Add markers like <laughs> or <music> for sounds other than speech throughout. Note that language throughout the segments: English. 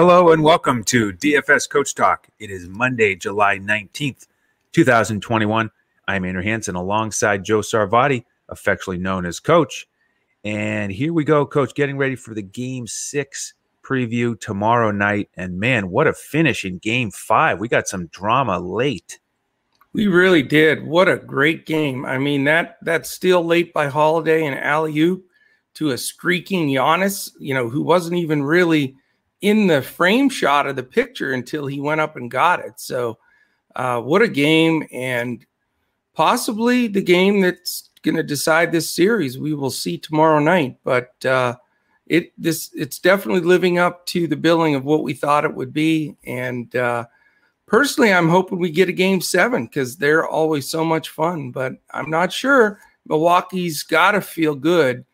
Hello and welcome to DFS Coach Talk. It is Monday, July 19th, 2021. I'm Andrew Hanson alongside Joe Sarvadi, affectionately known as Coach. And here we go, Coach, getting ready for the game six preview tomorrow night. And man, what a finish in game five. We got some drama late. We really did. What a great game. I mean, that that steal late by Holiday and alley to a streaking Giannis, you know, who wasn't even really – in the frame shot of the picture until he went up and got it. So, uh, what a game, and possibly the game that's going to decide this series. We will see tomorrow night, but uh, it this it's definitely living up to the billing of what we thought it would be. And uh, personally, I'm hoping we get a game seven because they're always so much fun. But I'm not sure. Milwaukee's got to feel good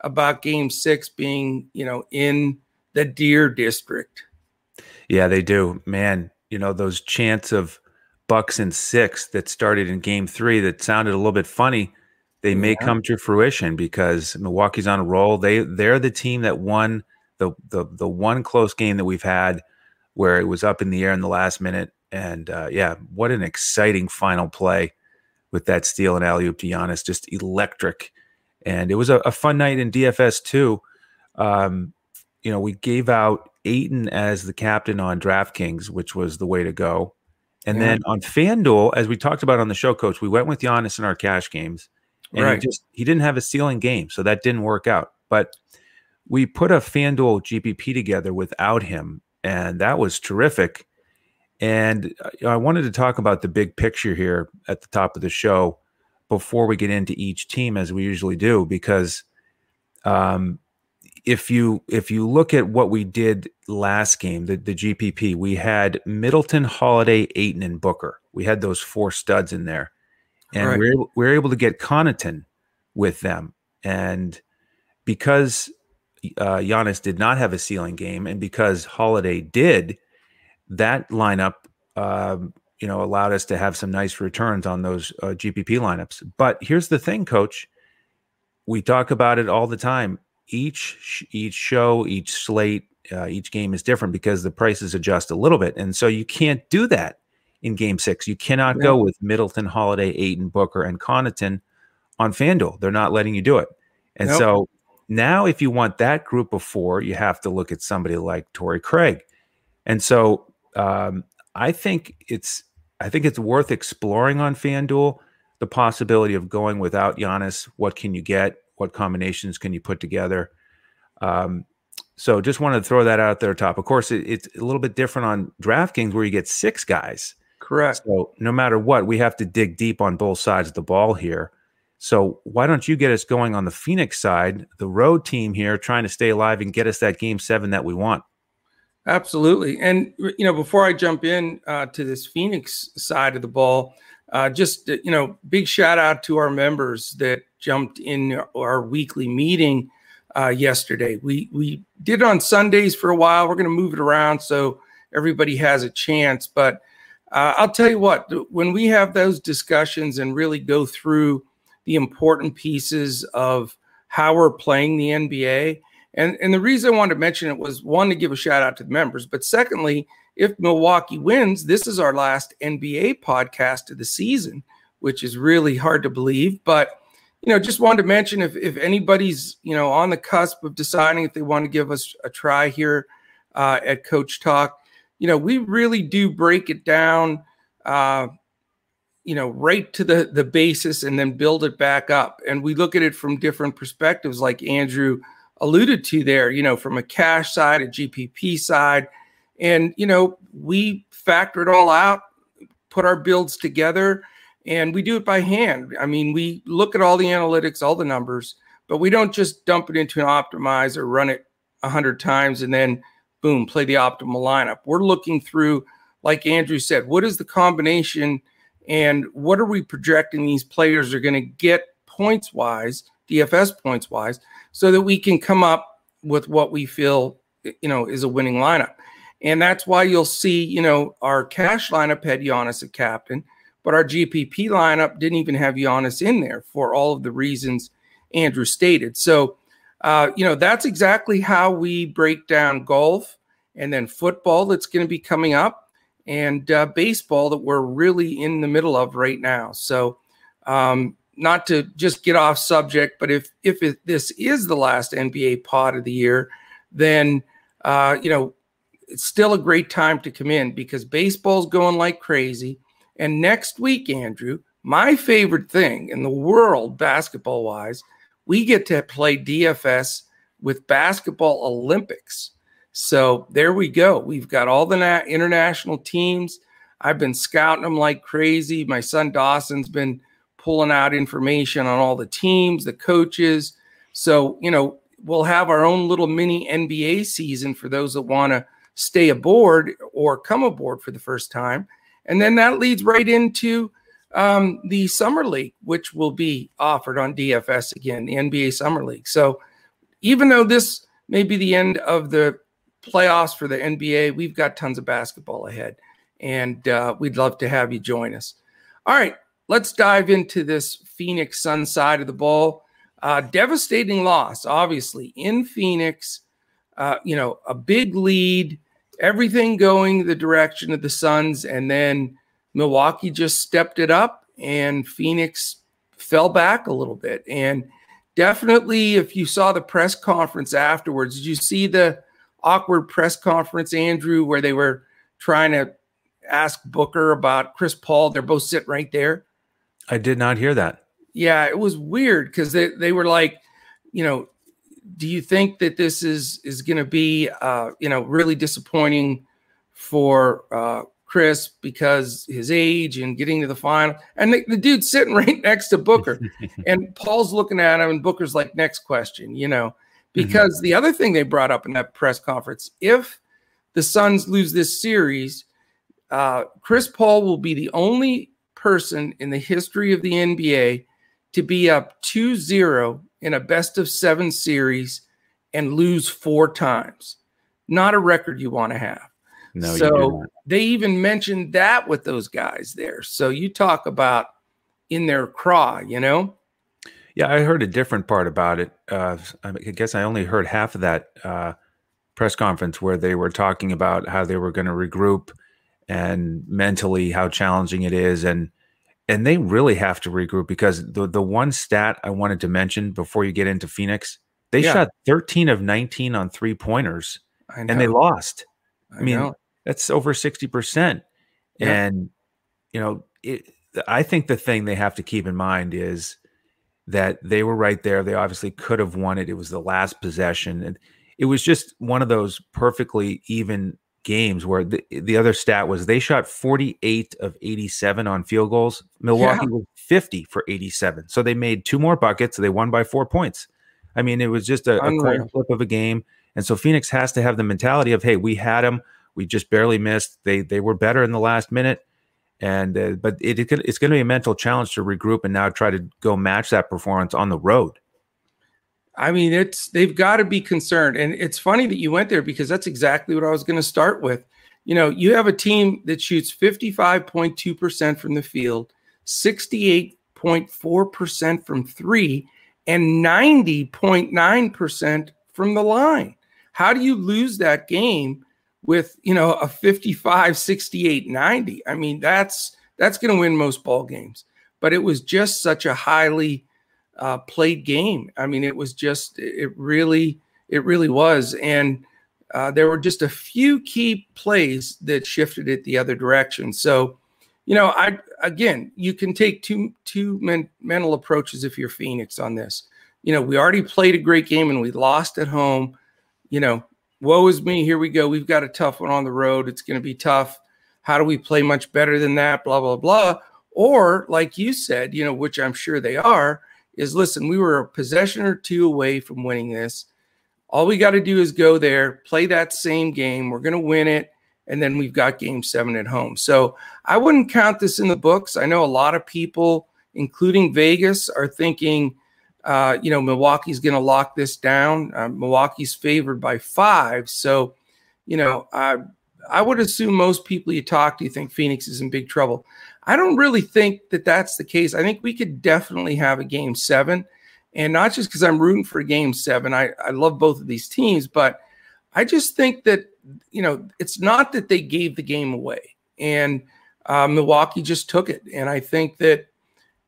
about game six being, you know, in the Deer District. Yeah, they do. Man, you know, those chants of Bucks and six that started in game three that sounded a little bit funny, they may come to fruition because Milwaukee's on a roll. They they're the team that won the the the one close game that we've had where it was up in the air in the last minute. And uh, yeah, what an exciting final play with that steal and alley oop to Giannis, just electric. And it was a, a fun night in DFS too. Um, you know, we gave out Ayton as the captain on DraftKings, which was the way to go. And yeah. then on FanDuel, as we talked about on the show, coach, we went with Giannis in our cash games. And right. he just he didn't have a ceiling game, so that didn't work out. But we put a FanDuel GPP together without him, and that was terrific. And uh, I wanted to talk about the big picture here at the top of the show before we get into each team, as we usually do, because um, if you if you look at what we did last game, the, the GPP, we had Middleton, Holiday, Ayton, and Booker. We had those four studs in there, and right. we we're we we're able to get Connaughton with them. And because uh, Giannis did not have a ceiling game, and because Holiday did, that lineup, um, you know, allowed us to have some nice returns on those uh, GPP lineups. But here's the thing, Coach. We talk about it all the time each each show, each slate, uh, each game is different because the prices adjust a little bit, and so you can't do that in Game Six. You cannot go with Middleton, Holiday, Ayton, Booker, and Connaughton on FanDuel. They're not letting you do it, and nope. so now if you want that group of four, you have to look at somebody like Torrey Craig, and so um, I think it's I think it's worth exploring on FanDuel the possibility of going without Giannis. What can you get? What combinations can you put together. Um, so just wanted to throw that out there top. Of course, it, it's a little bit different on DraftKings where you get six guys. Correct. So no matter what, we have to dig deep on both sides of the ball here. So why don't you get us going on the Phoenix side, the road team here, trying to stay alive and get us that game seven that we want? Absolutely. And you know, before I jump in uh, to this Phoenix side of the ball, uh, just you know, big shout out to our members that jumped in our weekly meeting uh, yesterday. We we did it on Sundays for a while. We're going to move it around so everybody has a chance. But uh, I'll tell you what, when we have those discussions and really go through the important pieces of how we're playing the NBA, and and the reason I wanted to mention it was one to give a shout out to the members, but secondly, if Milwaukee wins, this is our last NBA podcast of the season, which is really hard to believe, but you know, just wanted to mention if if anybody's you know on the cusp of deciding if they want to give us a try here uh, at Coach Talk, you know, we really do break it down, uh, you know, right to the the basis and then build it back up, and we look at it from different perspectives, like Andrew alluded to there. You know, from a cash side, a GPP side, and you know, we factor it all out, put our builds together and we do it by hand. I mean, we look at all the analytics, all the numbers, but we don't just dump it into an optimizer, run it a hundred times, and then boom, play the optimal lineup. We're looking through, like Andrew said, what is the combination and what are we projecting these players are going to get points wise, DFS points wise, so that we can come up with what we feel, you know, is a winning lineup. And that's why you'll see, you know, our cash lineup had Giannis at captain but our GPP lineup didn't even have Giannis in there for all of the reasons Andrew stated. So, uh, you know, that's exactly how we break down golf and then football that's going to be coming up, and uh, baseball that we're really in the middle of right now. So, um, not to just get off subject, but if if it, this is the last NBA pod of the year, then uh, you know it's still a great time to come in because baseball's going like crazy. And next week, Andrew, my favorite thing in the world, basketball wise, we get to play DFS with Basketball Olympics. So there we go. We've got all the na- international teams. I've been scouting them like crazy. My son Dawson's been pulling out information on all the teams, the coaches. So, you know, we'll have our own little mini NBA season for those that want to stay aboard or come aboard for the first time. And then that leads right into um, the Summer League, which will be offered on DFS again, the NBA Summer League. So even though this may be the end of the playoffs for the NBA, we've got tons of basketball ahead. And uh, we'd love to have you join us. All right, let's dive into this Phoenix Sun side of the ball. Uh, devastating loss, obviously, in Phoenix. Uh, you know, a big lead, everything going the direction of the Suns, and then Milwaukee just stepped it up, and Phoenix fell back a little bit. And definitely, if you saw the press conference afterwards, did you see the awkward press conference, Andrew, where they were trying to ask Booker about Chris Paul? They're both sitting right there. I did not hear that. Yeah, it was weird because they, they were like, you know, do you think that this is is going to be uh, you know really disappointing for uh, Chris because his age and getting to the final. And the, the dude's sitting <laughs> right next to Booker. <laughs> and Paul's looking at him, and Booker's like, next question, you know. Mm-hmm. Because mm-hmm. the other thing they brought up in that press conference if the Suns lose this series, uh, Chris Paul will be the only person in the history of the NBA to be up 2 0 in a best of seven series and lose four times. Not a record you want to have. No, so they even mentioned that with those guys there. So you talk about in their craw, you know? Yeah, I heard a different part about it. Uh, I guess I only heard half of that uh, press conference where they were talking about how they were going to regroup and mentally how challenging it is, and and they really have to regroup because the the one stat I wanted to mention before you get into Phoenix, they yeah. shot 13 of 19 on three pointers, and they lost. I, I mean, know. That's over 60%. Yeah. And, you know, it, I think the thing they have to keep in mind is that they were right there. They obviously could have won it. It was the last possession. And it was just one of those perfectly even games where the, the other stat was they shot 48 of 87 on field goals. Milwaukee yeah. was 50 for 87. So they made two more buckets. So they won by four points. I mean, it was just a, a coin flip of a game. And so Phoenix has to have the mentality of, hey, we had them. We just barely missed. They they were better in the last minute, and uh, but it, it, it's going to be a mental challenge to regroup and now try to go match that performance on the road. I mean, it's they've got to be concerned, and it's funny that you went there because that's exactly what I was going to start with. You know, you have a team that shoots fifty five point two percent from the field, sixty eight point four percent from three, and ninety point nine percent from the line. How do you lose that game with you know a 55 68 90 i mean that's that's going to win most ball games but it was just such a highly uh, played game i mean it was just it really it really was and uh, there were just a few key plays that shifted it the other direction so you know i again you can take two two men, mental approaches if you're phoenix on this you know we already played a great game and we lost at home you know woe is me. Here we go. We've got a tough one on the road. It's going to be tough. How do we play much better than that? Blah, blah, blah. Or, like you said, you know, which I'm sure they are, is listen, we were a possession or two away from winning this. All we got to do is go there, play that same game. We're going to win it. And then we've got game seven at home. So I wouldn't count this in the books. I know a lot of people, including Vegas, are thinking, uh, you know, Milwaukee's going to lock this down. Uh, Milwaukee's favored by five. So, you know, I, I would assume most people you talk to you think Phoenix is in big trouble. I don't really think that that's the case. I think we could definitely have a game seven. And not just because I'm rooting for a game seven. I, I love both of these teams, but I just think that you know, it's not that they gave the game away, and uh, Milwaukee just took it. And I think that,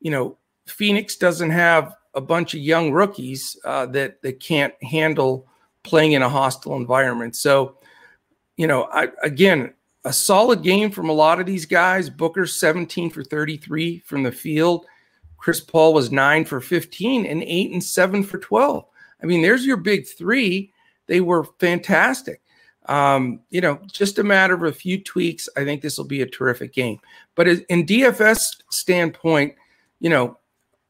you know, Phoenix doesn't have a bunch of young rookies uh, that that can't handle playing in a hostile environment. So, you know, I, again, a solid game from a lot of these guys. Booker 17 for 33 from the field. Chris Paul was 9 for 15 and 8 and 7 for 12. I mean, there's your big 3. They were fantastic. Um, you know, just a matter of a few tweaks. I think this will be a terrific game. But in DFS standpoint, you know,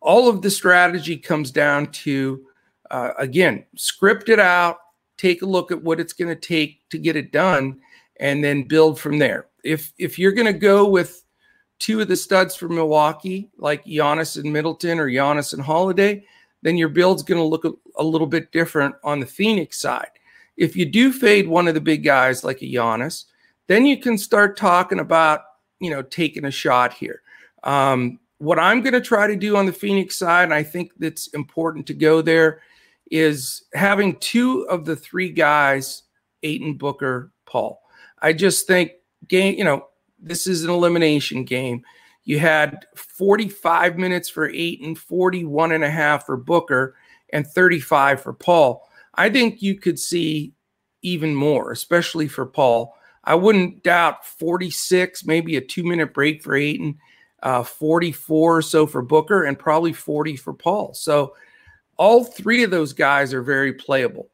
all of the strategy comes down to uh, again, script it out, take a look at what it's going to take to get it done, and then build from there. If if you're going to go with two of the studs from Milwaukee, like Giannis and Middleton or Giannis and Holiday, then your build's going to look a, a, little bit different on the Phoenix side. If you do fade one of the big guys like a Giannis, then you can start talking about you know taking a shot here. Um, what I'm going to try to do on the Phoenix side, and I think that's important to go there, is having two of the three guys, Ayton, Booker, Paul. I just think game, you know, this is an elimination game. You had 45 minutes for Ayton, 41 and a half for Booker, and 35 for Paul. I think you could see even more, especially for Paul. I wouldn't doubt 46, maybe a two minute break for Ayton, uh, 44 or so for Booker, and probably 40 for Paul. So all three of those guys are very playable.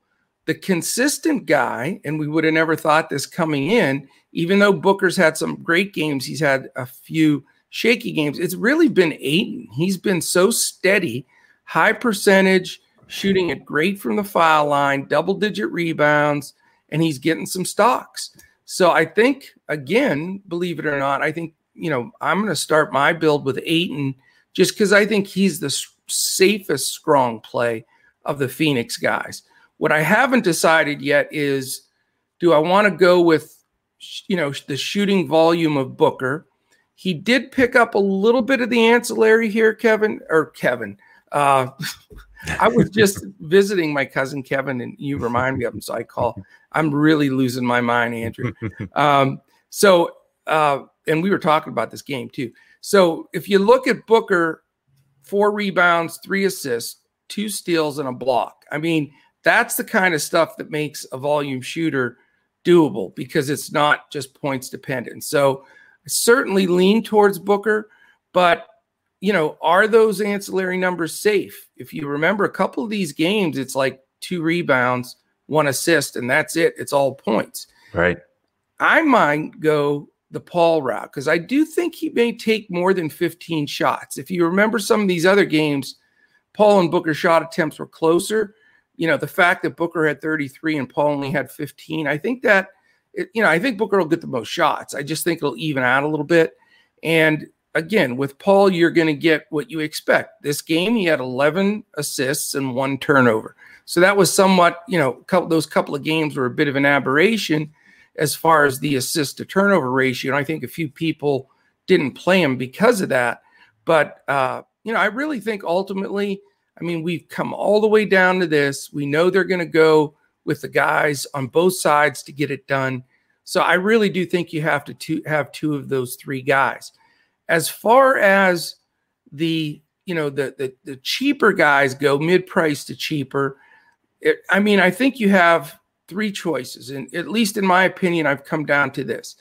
The consistent guy, and we would have never thought this coming in, even though Booker's had some great games, he's had a few shaky games. It's really been Ayton. He's been so steady, high percentage, shooting it great from the foul line, double digit rebounds, and he's getting some stocks. So I think, again, believe it or not, I think, you know, I'm going to start my build with Ayton just because I think he's the safest strong play of the Phoenix guys. What I haven't decided yet is do I want to go with you know the shooting volume of Booker? He did pick up a little bit of the ancillary here, Kevin or Kevin. Uh, <laughs> I was just visiting my cousin Kevin, and you remind me of him, so I call. I'm really losing my mind, Andrew. <laughs> Um, so, uh, and we were talking about this game too. So, if you look at Booker four rebounds, three assists, two steals, and a block. I mean, that's the kind of stuff that makes a volume shooter doable because it's not just points dependent. So I certainly lean towards Booker, but you know, are those ancillary numbers safe? If you remember a couple of these games, it's like two rebounds, one assist, and that's it. It's all points. Right. I might go the Paul route because I do think he may take more than 15 shots. If you remember some of these other games, Paul and Booker shot attempts were closer. You know, the fact that Booker had 33 and Paul only had 15, I think that, it, you know, I think Booker will get the most shots. I just think it'll even out a little bit. And again, with Paul, you're going to get what you expect. This game, he had 11 assists and one turnover. So that was somewhat, you know, couple, those couple of games were a bit of an aberration as far as the assist to turnover ratio. And I think a few people didn't play him because of that. But, uh, you know, I really think ultimately, I mean, we've come all the way down to this. We know they're going to go with the guys on both sides to get it done. So I really do think you have to have two of those three guys. As far as the you know the the, the cheaper guys go, mid price to cheaper. It, I mean, I think you have three choices. And at least in my opinion, I've come down to this.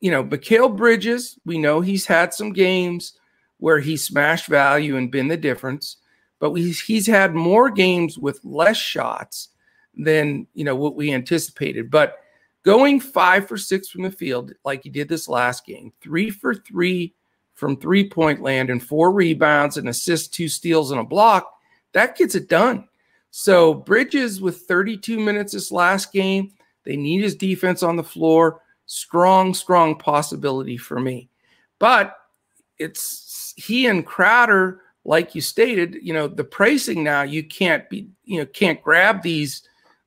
You know, Mikal Bridges, we know he's had some games where he smashed value and been the difference, but he's had more games with less shots than, you know, what we anticipated. But going five for six from the field, like he did this last game, three for three from three point land and four rebounds, and assist, two steals, and a block, that gets it done. So Bridges with 32 minutes this last game, they need his defense on the floor. Strong, strong possibility for me. But it's he and Crowder, like you stated, you know, the pricing now you can't be, you know, can't grab these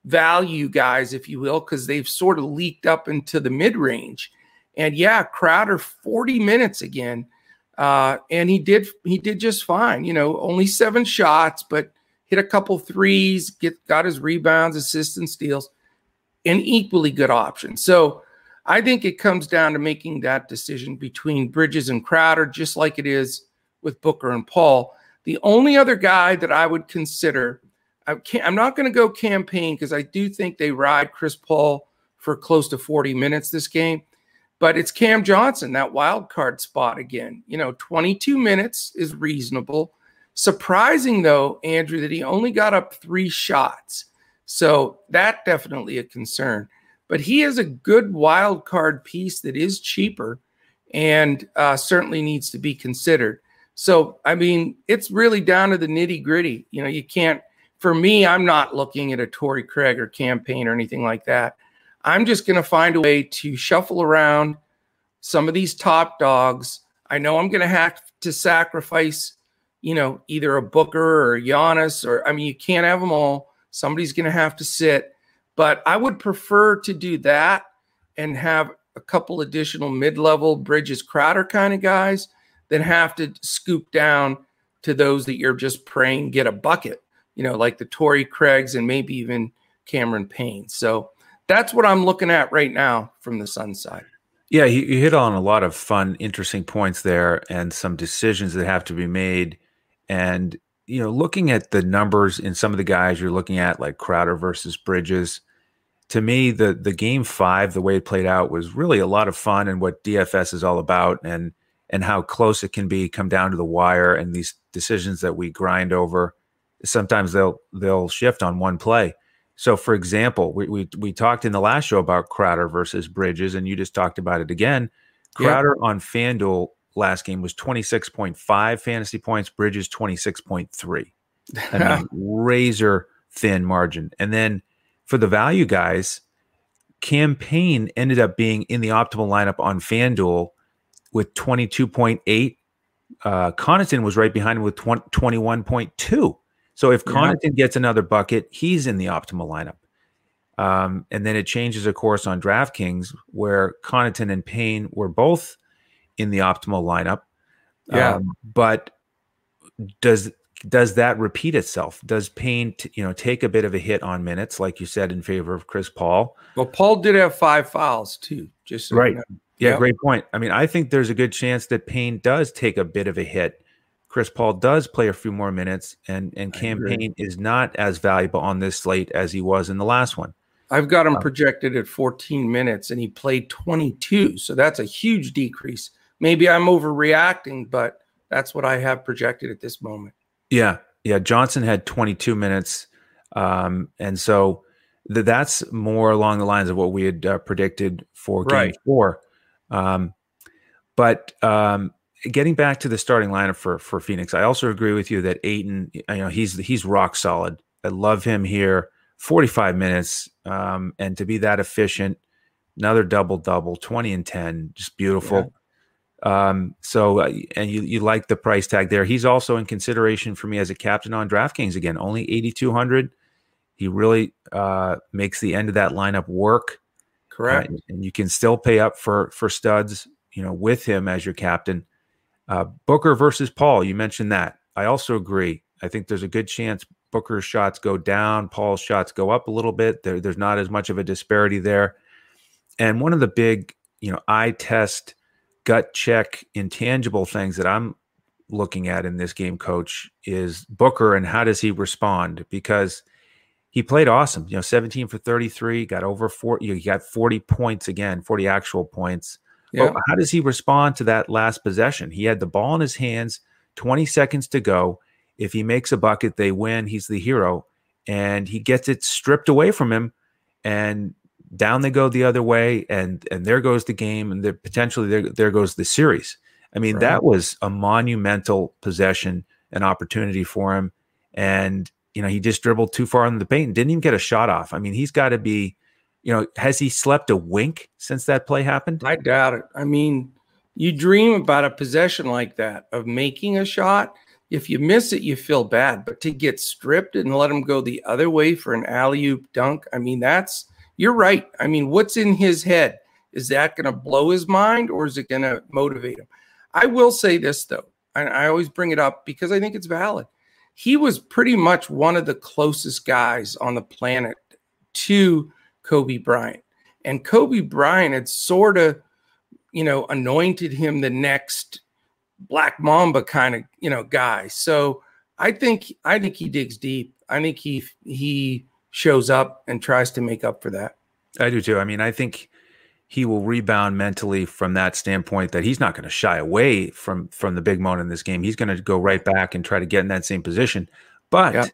value guys, if you will, because they've sort of leaked up into the mid range. And yeah, Crowder 40 minutes again. Uh, and he did he did just fine. You know, only seven shots, but hit a couple threes, get got his rebounds, assists, and steals. an equally good option. So I think it comes down to making that decision between Bridges and Crowder, just like it is with Booker and Paul. The only other guy that I would consider, I can't, I'm not going to go Cam Payne because I do think they ride Chris Paul for close to 40 minutes this game. But it's Cam Johnson, that wild card spot again. You know, 22 minutes is reasonable. Surprising though, Andrew, that he only got up three shots. So that definitely a concern. But he is a good wild card piece that is cheaper and uh, certainly needs to be considered. So, I mean, it's really down to the nitty gritty. You know, you can't, for me, I'm not looking at a Torrey Craig or Cam Payne or anything like that. I'm just going to find a way to shuffle around some of these top dogs. I know I'm going to have to sacrifice, you know, either a Booker or Giannis, or I mean, you can't have them all. Somebody's going to have to sit. But I would prefer to do that and have a couple additional mid level Bridges Crowder kind of guys than have to scoop down to those that you're just praying get a bucket, you know, like the Torrey Craigs and maybe even Cameron Payne. So that's what I'm looking at right now from the Sun side. Yeah, you hit on a lot of fun, interesting points there and some decisions that have to be made. And, you know, looking at the numbers in some of the guys you're looking at, like Crowder versus Bridges, to me, the the game five, the way it played out, was really a lot of fun and what DFS is all about, and and how close it can be, come down to the wire, and these decisions that we grind over. Sometimes they'll they'll shift on one play. So, for example, we we, we talked in the last show about Crowder versus Bridges, and you just talked about it again. Crowder on FanDuel last game was 26.5 fantasy points, Bridges 26.3. I mean, <laughs> razor thin margin. And then for the value guys, Cam Payne ended up being in the optimal lineup on FanDuel with 22.8. Uh, Connaughton was right behind him with 20, 21.2. So if Connaughton yeah. gets another bucket, he's in the optimal lineup. Um, and then it changes, of course, on DraftKings where Connaughton and Payne were both in the optimal lineup. Yeah. Um, but does does that repeat itself? Does Payne, t- you know, take a bit of a hit on minutes, like you said, in favor of Chris Paul? Well, Paul did have five fouls too. Just so right. You know. Yeah, yep. great point. I mean, I think there's a good chance that Payne does take a bit of a hit. Chris Paul does play a few more minutes, and and Cam Payne is not as valuable on this slate as he was in the last one. I've got him uh, projected at 14 minutes, and he played 22, so that's a huge decrease. Maybe I'm overreacting, but that's what I have projected at this moment. Yeah, yeah. Johnson had 22 minutes, um, and so th- that's more along the lines of what we had uh, predicted for Game right. Four. Um, but um, getting back to the starting lineup for for Phoenix, I also agree with you that Ayton, you know, he's he's rock solid. I love him here. 45 minutes, um, and to be that efficient, another double double, 20 and 10, just beautiful. Yeah. Um, so, uh, and you, you like the price tag there. He's also in consideration for me as a captain on DraftKings again, only 8,200. He really uh, makes the end of that lineup work. Correct. Uh, and you can still pay up for, for studs, you know, with him as your captain. Uh, Booker versus Paul, you mentioned that. I also agree. I think there's a good chance Booker's shots go down, Paul's shots go up a little bit. There, there's not as much of a disparity there. And one of the big, you know, eye test gut check intangible things that I'm looking at in this game, coach, is Booker and how does he respond? Because he played awesome. You know, 17 for 33, got over 40, you got 40 points again, 40 actual points. Oh, yeah. But how does he respond to that last possession? He had the ball in his hands, 20 seconds to go. If he makes a bucket, they win. He's the hero. And he gets it stripped away from him. And down they go the other way, and and there goes the game, and there, potentially there there goes the series. I mean, right. that was a monumental possession, an opportunity for him, and you know he just dribbled too far in the paint and didn't even get a shot off. I mean, he's got to be, you know, has he slept a wink since that play happened? I doubt it. I mean, you dream about a possession like that of making a shot. If you miss it, you feel bad, but to get stripped and let him go the other way for an alley oop dunk, I mean, that's you're right. I mean, what's in his head? Is that going to blow his mind or is it going to motivate him? I will say this, though, and I always bring it up because I think it's valid. He was pretty much one of the closest guys on the planet to Kobe Bryant. And Kobe Bryant had sort of, you know, anointed him the next Black Mamba kind of, you know, guy. So I think I think he digs deep. I think he he shows up and tries to make up for that. I do too. I mean, I think he will rebound mentally from that standpoint that he's not going to shy away from from the big moment in this game. He's going to go right back and try to get in that same position. But yeah.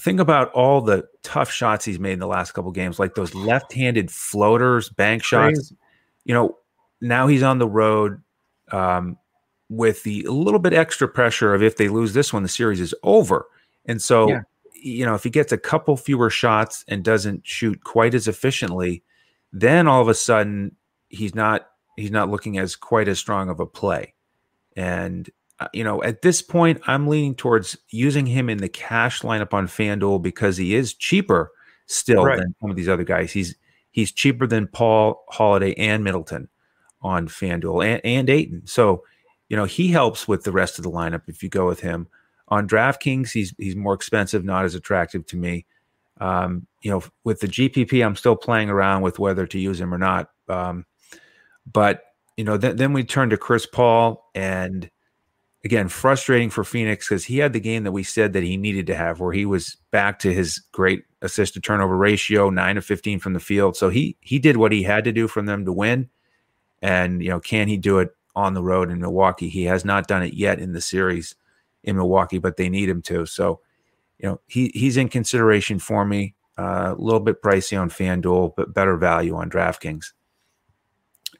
think about all the tough shots he's made in the last couple games, like those left-handed floaters, bank shots. Crazy. You know, now he's on the road um, with the a little bit extra pressure of if they lose this one, the series is over. And so, yeah. you know, if he gets a couple fewer shots and doesn't shoot quite as efficiently, then all of a sudden he's not he's not looking as quite as strong of a play. And uh, you know, at this point, I'm leaning towards using him in the cash lineup on FanDuel because he is cheaper still right. than some of these other guys. He's he's cheaper than Paul Holiday and Middleton on FanDuel and, and Ayton. So, you know, he helps with the rest of the lineup if you go with him. On DraftKings, he's he's more expensive, not as attractive to me. Um, you know, with the GPP, I'm still playing around with whether to use him or not. Um, but you know, th- then we turn to Chris Paul, and again, frustrating for Phoenix because he had the game that we said that he needed to have, where he was back to his great assist to turnover ratio, nine of fifteen from the field. So he he did what he had to do from them to win, and you know, can he do it on the road in Milwaukee? He has not done it yet in the series in Milwaukee, but they need him to. So you know, he he's in consideration for me. Uh, a little bit pricey on FanDuel, but better value on DraftKings.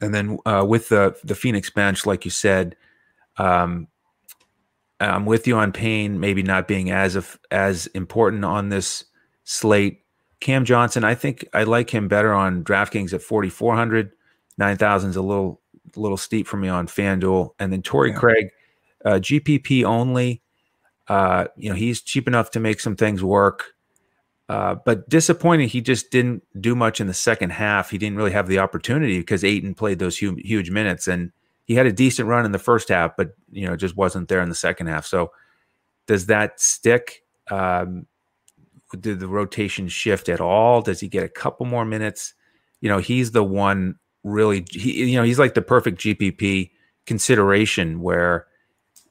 And then uh, with the the Phoenix bench, like you said, um, I'm with you on Payne maybe not being as of, as important on this slate. Cam Johnson, I think I like him better on DraftKings at 4,400. 9,000 is a little little steep for me on FanDuel. And then Torrey yeah. Craig, uh, GPP only. Uh, you know, he's cheap enough to make some things work. Uh, but disappointing, he just didn't do much in the second half. He didn't really have the opportunity because Ayton played those huge, huge minutes, and he had a decent run in the first half, but you know, just wasn't there in the second half. So, does that stick? Um, did the rotation shift at all? Does he get a couple more minutes? You know, he's the one really. He, you know, he's like the perfect GPP consideration where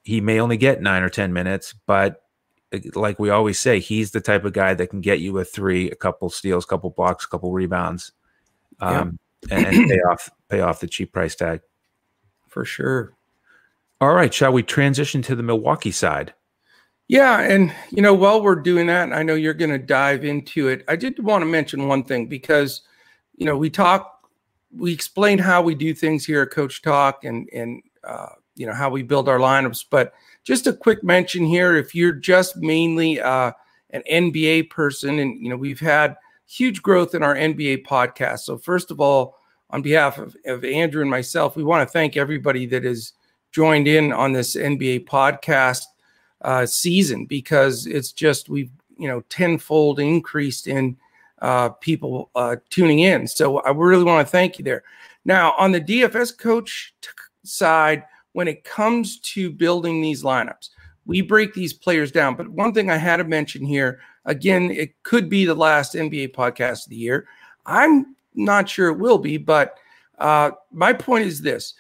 he may only get nine or 10 minutes, but uh, like we always say, he's the type of guy that can get you a three, a couple steals, a couple blocks, a couple rebounds, um, yeah. and, and pay off pay off the cheap price tag. For sure. All right, shall we transition to the Milwaukee side? Yeah, and you know, while we're doing that, I know you're going to dive into it. I did want to mention one thing because you know we talk, we explain how we do things here at Coach Talk, and and uh, you know how we build our lineups. But just a quick mention here: if you're just mainly uh, an NBA person, and you know we've had huge growth in our NBA podcast. So first of all, on behalf of, of Andrew and myself, we want to thank everybody that has joined in on this NBA podcast uh, season because it's just we've you know tenfold increased in uh, people uh, tuning in. So I really want to thank you there. Now on the DFS coach side, when it comes to building these lineups. We break these players down. But one thing I had to mention here again, it could be the last NBA podcast of the year. I'm not sure it will be, but uh, my point is this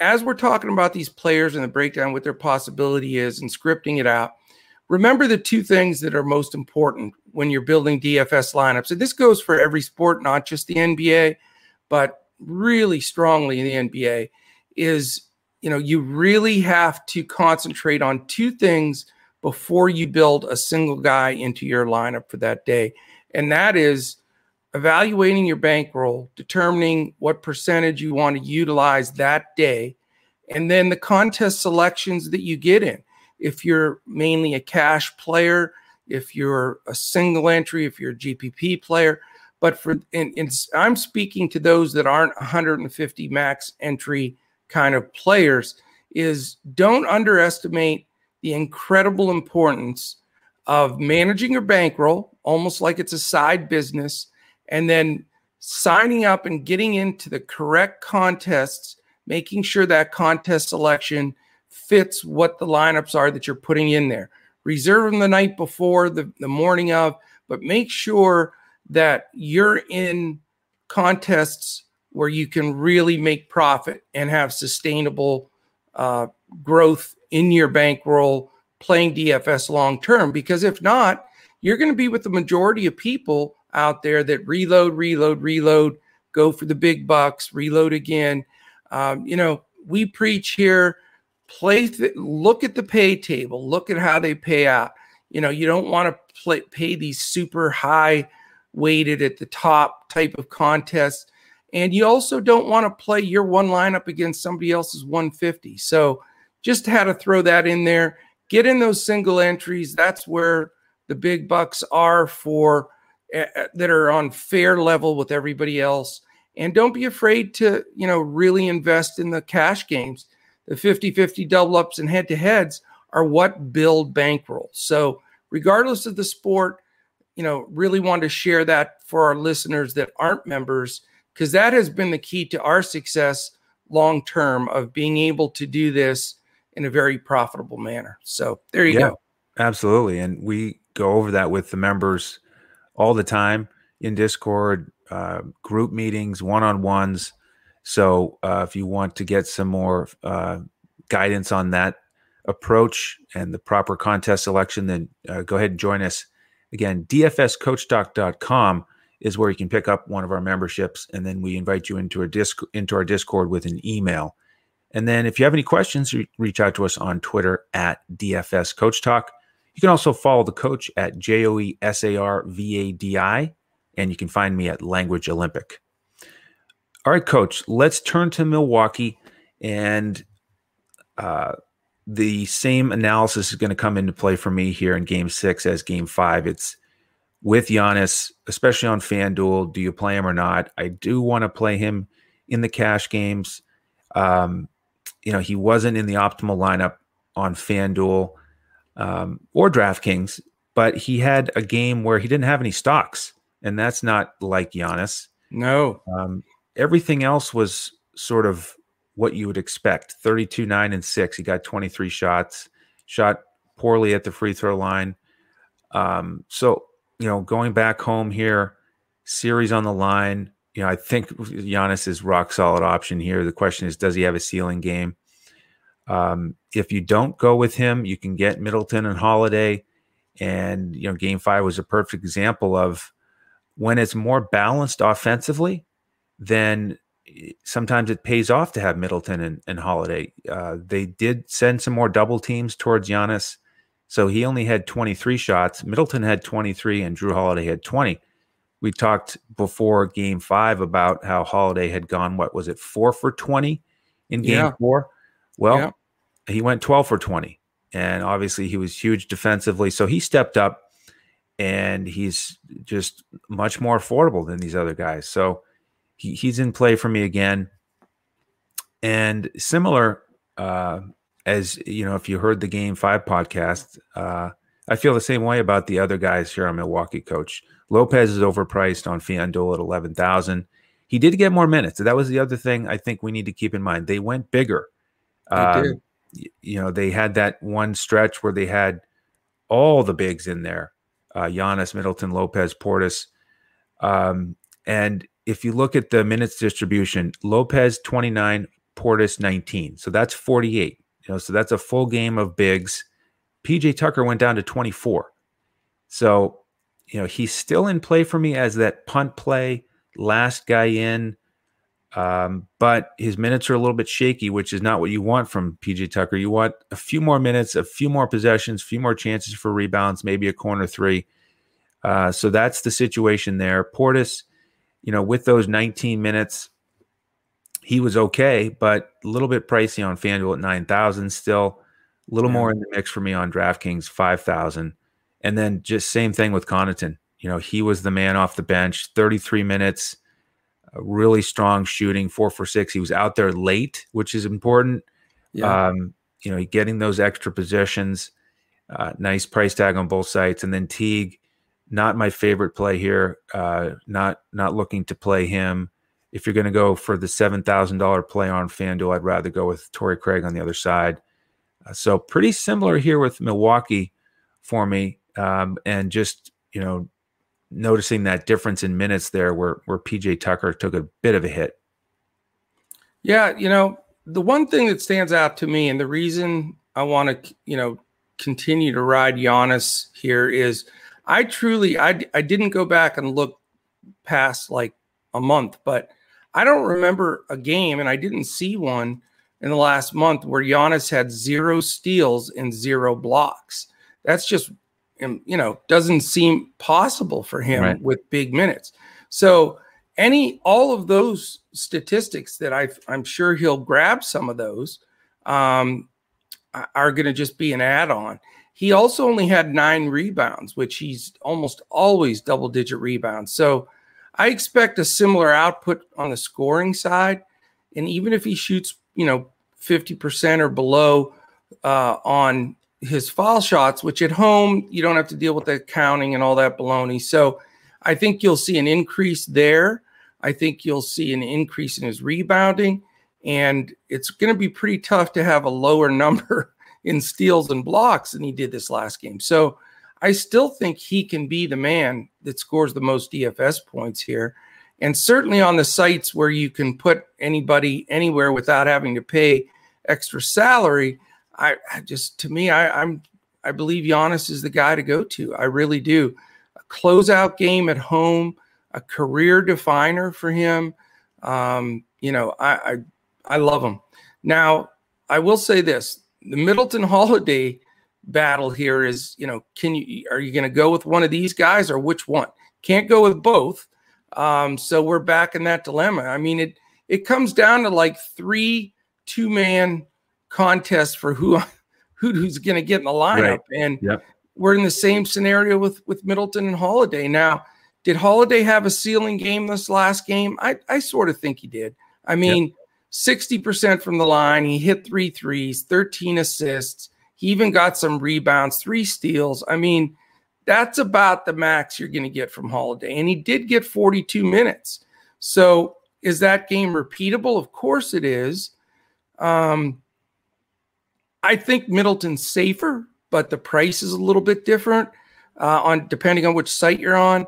as we're talking about these players and the breakdown, what their possibility is, and scripting it out, remember the two things that are most important when you're building DFS lineups. And this goes for every sport, not just the NBA, but really strongly in the NBA, is you know, you really have to concentrate on two things before you build a single guy into your lineup for that day. And that is evaluating your bankroll, determining what percentage you want to utilize that day, and then the contest selections that you get in. If you're mainly a cash player, if you're a single entry, if you're a GPP player, but for and, and I'm speaking to those that aren't 150 max entry kind of players is don't underestimate the incredible importance of managing your bankroll almost like it's a side business and then signing up and getting into the correct contests making sure that contest selection fits what the lineups are that you're putting in there. Reserve them the night before the, the morning of but make sure that you're in contests where you can really make profit and have sustainable uh, growth in your bankroll playing DFS long term. Because if not, you're going to be with the majority of people out there that reload, reload, reload, go for the big bucks, reload again. Um, you know, we preach here play, th- look at the pay table, look at how they pay out. You know, you don't want to pay these super high weighted at the top type of contests. And you also don't want to play your one lineup against somebody else's 150. So just had to throw that in there. Get in those single entries. That's where the big bucks are for uh, that are on fair level with everybody else. And don't be afraid to, you know, really invest in the cash games. The 50 50 double ups and head to heads are what build bankroll. So, regardless of the sport, you know, really want to share that for our listeners that aren't members, because that has been the key to our success long term of being able to do this in a very profitable manner. So there you yeah, go. Absolutely. And we go over that with the members all the time in Discord, uh, group meetings, one on ones. So uh, if you want to get some more uh, guidance on that approach and the proper contest selection, then uh, go ahead and join us Again, dfscoachtalk.com is where you can pick up one of our memberships, and then we invite you into our disc into our Discord with an email. And then, if you have any questions, reach out to us on Twitter at DFS Coach Talk. You can also follow the coach at J O E S A R V A D I, and you can find me at Language Olympic. All right, coach, let's turn to Milwaukee. And uh, the same analysis is going to come into play for me here in game six as game five. It's with Giannis, especially on FanDuel. Do you play him or not? I do want to play him in the cash games. Um, you know, he wasn't in the optimal lineup on FanDuel um, or DraftKings, but he had a game where he didn't have any stocks, and that's not like Giannis. No. Um, everything else was sort of what you would expect 32, 9, and 6. He got 23 shots, shot poorly at the free throw line. Um, so, you know, going back home here, series on the line. You know, I think Giannis is rock solid option here. The question is, does he have a ceiling game? Um, if you don't go with him, you can get Middleton and Holiday. And, you know, game five was a perfect example of when it's more balanced offensively, then sometimes it pays off to have Middleton and, and Holiday. Uh, they did send some more double teams towards Giannis. So he only had 23 shots. Middleton had 23 and Jrue Holiday had 20. We talked before game five about how Holiday had gone, what was it, four for 20 in game yeah. four? Well, yeah. he went 12 for 20. And obviously he was huge defensively. So he stepped up and he's just much more affordable than these other guys. So, he, he's in play for me again. And similar uh, as you know, if you heard the Game Five podcast, uh, I feel the same way about the other guys here on Milwaukee. Coach Lopez is overpriced on FanDuel at eleven thousand. He did get more minutes. So that was the other thing I think we need to keep in mind. They went bigger. They um, you know, they had that one stretch where they had all the bigs in there: uh, Giannis, Middleton, Lopez, Portis. Um, and if you look at the minutes distribution, Lopez 29, Portis 19. So that's 48. You know, so that's a full game of bigs. PJ Tucker went down to 24. So, you know, he's still in play for me as that punt play, last guy in. Um, but his minutes are a little bit shaky, which is not what you want from PJ Tucker. You want a few more minutes, a few more possessions, a few more chances for rebounds, maybe a corner three. Uh, so that's the situation there. Portis, you know, with those 19 minutes, he was okay, but a little bit pricey on FanDuel at 9,000 still. A little yeah. more in the mix for me on DraftKings, 5,000. And then just same thing with Connaughton. You know, he was the man off the bench, 33 minutes, really strong shooting, four for six. He was out there late, which is important. Yeah. Um, you know, getting those extra positions, uh, nice price tag on both sides. And then Teague, not my favorite play here. Uh, not not looking to play him. If you're going to go for the seven thousand dollar play on FanDuel, I'd rather go with Torrey Craig on the other side. Uh, so pretty similar here with Milwaukee for me, um, and just you know noticing that difference in minutes there where where PJ Tucker took a bit of a hit. Yeah, you know, the one thing that stands out to me and the reason I want to, you know, continue to ride Giannis here is I truly I I didn't go back and look past like a month, but I don't remember a game and I didn't see one in the last month where Giannis had zero steals and zero blocks. That's just you know doesn't seem possible for him right. with big minutes. So any all of those statistics that I I'm sure he'll grab some of those um, are going to just be an add-on. He also only had nine rebounds, which he's almost always double digit rebounds. So I expect a similar output on the scoring side. And even if he shoots, you know, 50% or below uh, on his foul shots, which at home you don't have to deal with the counting and all that baloney. So I think you'll see an increase there. I think you'll see an increase in his rebounding. And it's going to be pretty tough to have a lower <laughs> number in steals and blocks than he did this last game. So I still think he can be the man that scores the most DFS points here. And certainly on the sites where you can put anybody anywhere without having to pay extra salary, I, I just to me, I, I'm I believe Giannis is the guy to go to. I really do. A closeout game at home, a career definer for him. Um, you know, I, I I love him. Now, I will say this: the Middleton <laughs> Holiday battle here is, you know, can you are you going to go with one of these guys or which one? Can't go with both. Um, so we're back in that dilemma. I mean, it it comes down to like three two man contests for who, <laughs> who who's going to get in the lineup, right. and yep. we're in the same scenario with with Middleton and Holiday. Now, did Holiday have a ceiling game this last game? I I sort of think he did. I mean. Yep. 60% from the line. He hit three threes, 13 assists. He even got some rebounds, three steals. I mean, that's about the max you're going to get from Holiday. And he did get 42 minutes. So is that game repeatable? Of course it is. Um, I think Middleton's safer, but the price is a little bit different uh, on depending on which site you're on.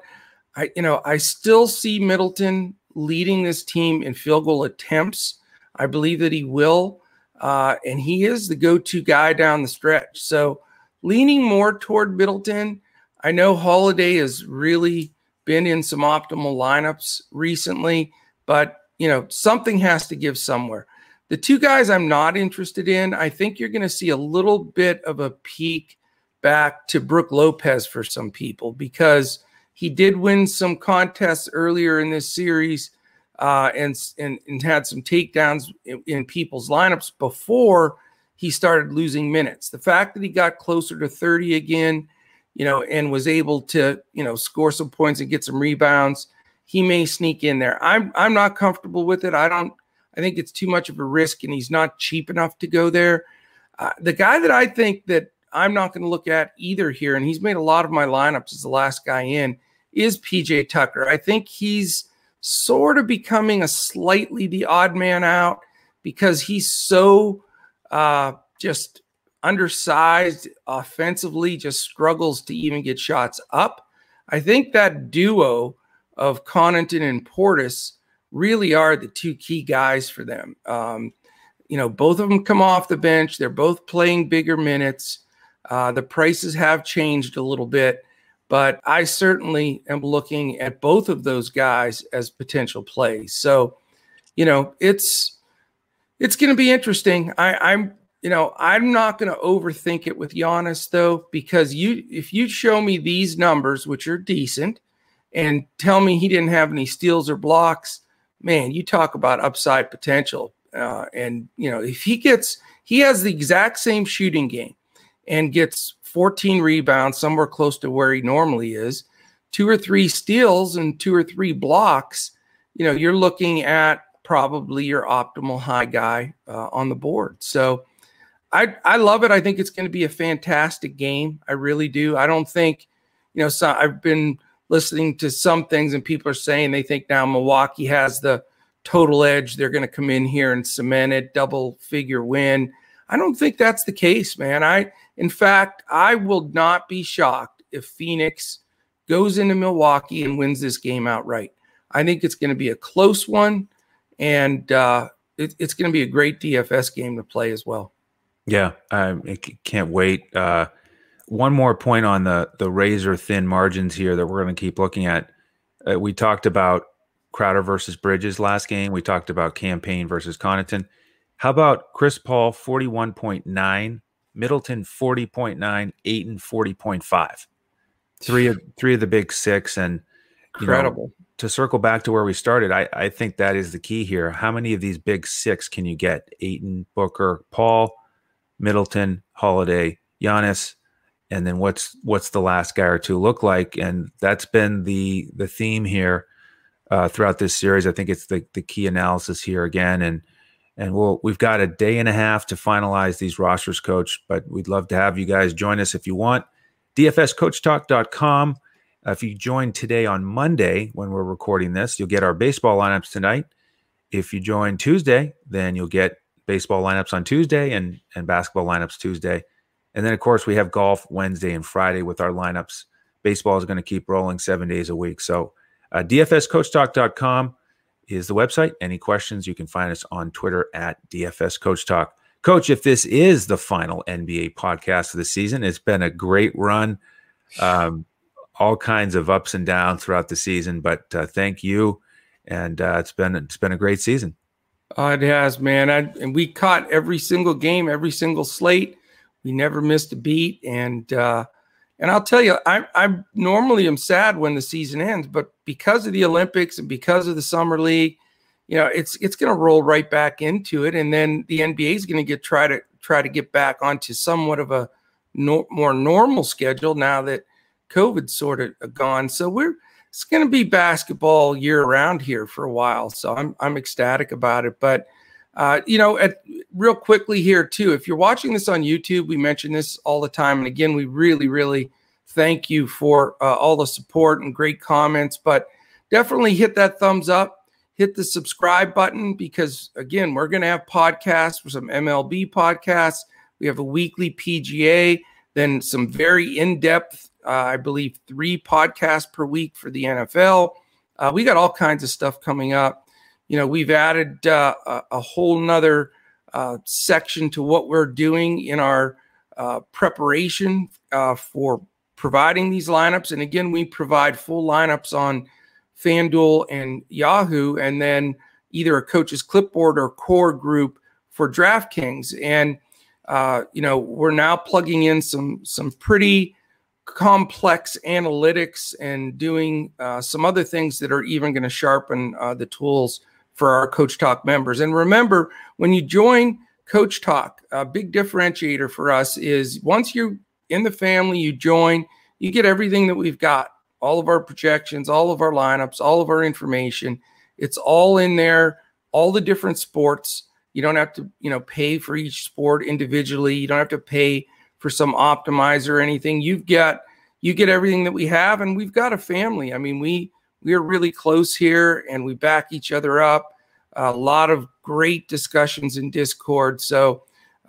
I, you know, I still see Middleton leading this team in field goal attempts. I believe that he will. Uh, and he is the go to guy down the stretch. So leaning more toward Middleton. I know Holiday has really been in some optimal lineups recently, but you know, something has to give somewhere. The two guys I'm not interested in, I think you're going to see a little bit of a peak back to Brook Lopez for some people because he did win some contests earlier in this series uh, and, and, and had some takedowns in, in, people's lineups before he started losing minutes. The fact that he got closer to 30 again, you know, and was able to, you know, score some points and get some rebounds, he may sneak in there. I'm I'm not comfortable with it. I don't. I think it's too much of a risk, and he's not cheap enough to go there. Uh, the guy that I think that I'm not going to look at either here, and he's made a lot of my lineups as the last guy in, is PJ Tucker. I think he's sort of becoming a slightly the odd man out because he's so uh, just undersized offensively, just struggles to even get shots up. I think that duo of Connaughton and Portis really are the two key guys for them. Um, you know, both of them come off the bench. They're both playing bigger minutes. Uh, the prices have changed a little bit. But I certainly am looking at both of those guys as potential plays. So, you know, it's it's going to be interesting. I, I'm you know, I'm not going to overthink it with Giannis though, because you if you show me these numbers, which are decent, and tell me he didn't have any steals or blocks, man, you talk about upside potential. Uh, and you know, if he gets, he has the exact same shooting game and gets 14 rebounds, somewhere close to where he normally is, two or three steals and two or three blocks, you know, you're looking at probably your optimal high guy uh, on the board. So I I love it. I think it's going to be a fantastic game. I really do. I don't think, you know, so I've been listening to some things and people are saying they think now Milwaukee has the total edge. They're going to come in here and cement it, double figure win. I don't think that's the case, man. I in fact, I will not be shocked if Phoenix goes into Milwaukee and wins this game outright. I think it's going to be a close one, and uh, it, it's going to be a great DFS game to play as well. Yeah, I can't wait. Uh, one more point on the the razor thin margins here that we're going to keep looking at. Uh, we talked about Crowder versus Bridges last game. We talked about Cam Payne versus Connaughton. How about Chris Paul forty one point nine, Middleton forty point nine, Ayton forty point five. Three of three of the big six, and incredible. Know, to circle back to where we started, I, I think that is the key here. How many of these big six can you get? Ayton, Booker, Paul, Middleton, Holiday, Giannis, and then what's what's the last guy or two look like? And that's been the the theme here uh, throughout this series. I think it's the the key analysis here again, and and we'll we've got a day and a half to finalize these rosters, coach. But we'd love to have you guys join us if you want. DFSCoachTalk.com. Uh, if you join today on Monday when we're recording this, you'll get our baseball lineups tonight. If you join Tuesday, then you'll get baseball lineups on Tuesday and and basketball lineups Tuesday. And then, of course, we have golf Wednesday and Friday with our lineups. Baseball is going to keep rolling seven days a week. So, uh, DFSCoachTalk.com is the website. Any questions, you can find us on Twitter at DFS Coach Talk. Coach, if this is the final NBA podcast of the season, it's been a great run. Um, all kinds of ups and downs throughout the season, but uh, thank you, and uh, it's been it's been a great season. Oh, it has, man. I, and we caught every single game, every single slate. We never missed a beat, and uh, and I'll tell you, I I normally am sad when the season ends, but because of the Olympics and because of the summer league, you know, it's it's going to roll right back into it, and then the NBA is going to get try to try to get back onto somewhat of a no, more normal schedule now that COVID's sort of gone. So we're it's going to be basketball year round here for a while. So I'm I'm ecstatic about it, but uh, you know, at, real quickly here too, if you're watching this on YouTube, we mention this all the time, and again, we really, really thank you for uh, all the support and great comments. But definitely hit that thumbs up, hit the subscribe button because again, we're going to have podcasts for some MLB podcasts. We have a weekly PGA, then some very in-depth, uh, I believe, three podcasts per week for the NFL. Uh, we got all kinds of stuff coming up you know we've added uh, a, a, whole nother uh, section to what we're doing in our uh, preparation uh, for providing these lineups. And again we provide full lineups on fanduel and yahoo and then either a coach's clipboard or core group for draftkings. And uh, you know we're now plugging in some some pretty complex analytics and doing uh, some other things that are even going to sharpen the tools for our Coach Talk members. And remember, when you join Coach Talk, a big differentiator for us is once you're in the family, you join, you get everything that we've got all of our projections, all of our lineups, all of our information. It's all in there, all the different sports. You don't have to, you know, pay for each sport individually. You don't have to pay for some optimizer or anything. You've got you get everything that we have and we've got a family. I mean, we we are really close here and we back each other up. A lot of great discussions in Discord. So,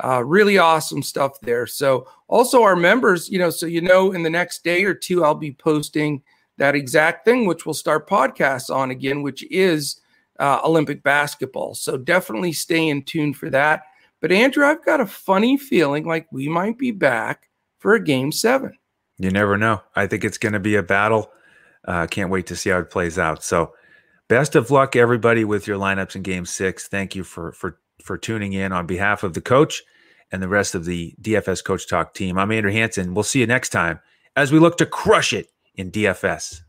uh, really awesome stuff there. So, also our members, you know, so you know, in the next day or two, I'll be posting that exact thing, which we'll start podcasts on again, which is uh, Olympic basketball. So, definitely stay in tune for that. But, Andrew, I've got a funny feeling like we might be back for a game seven. You never know. I think it's going to be a battle uh, can't wait to see how it plays out. So, best of luck, everybody, with your lineups in Game Six. Thank you for for for tuning in on behalf of the coach and the rest of the DFS Coach Talk team. I'm Andrew Hanson. We'll see you next time as we look to crush it in DFS.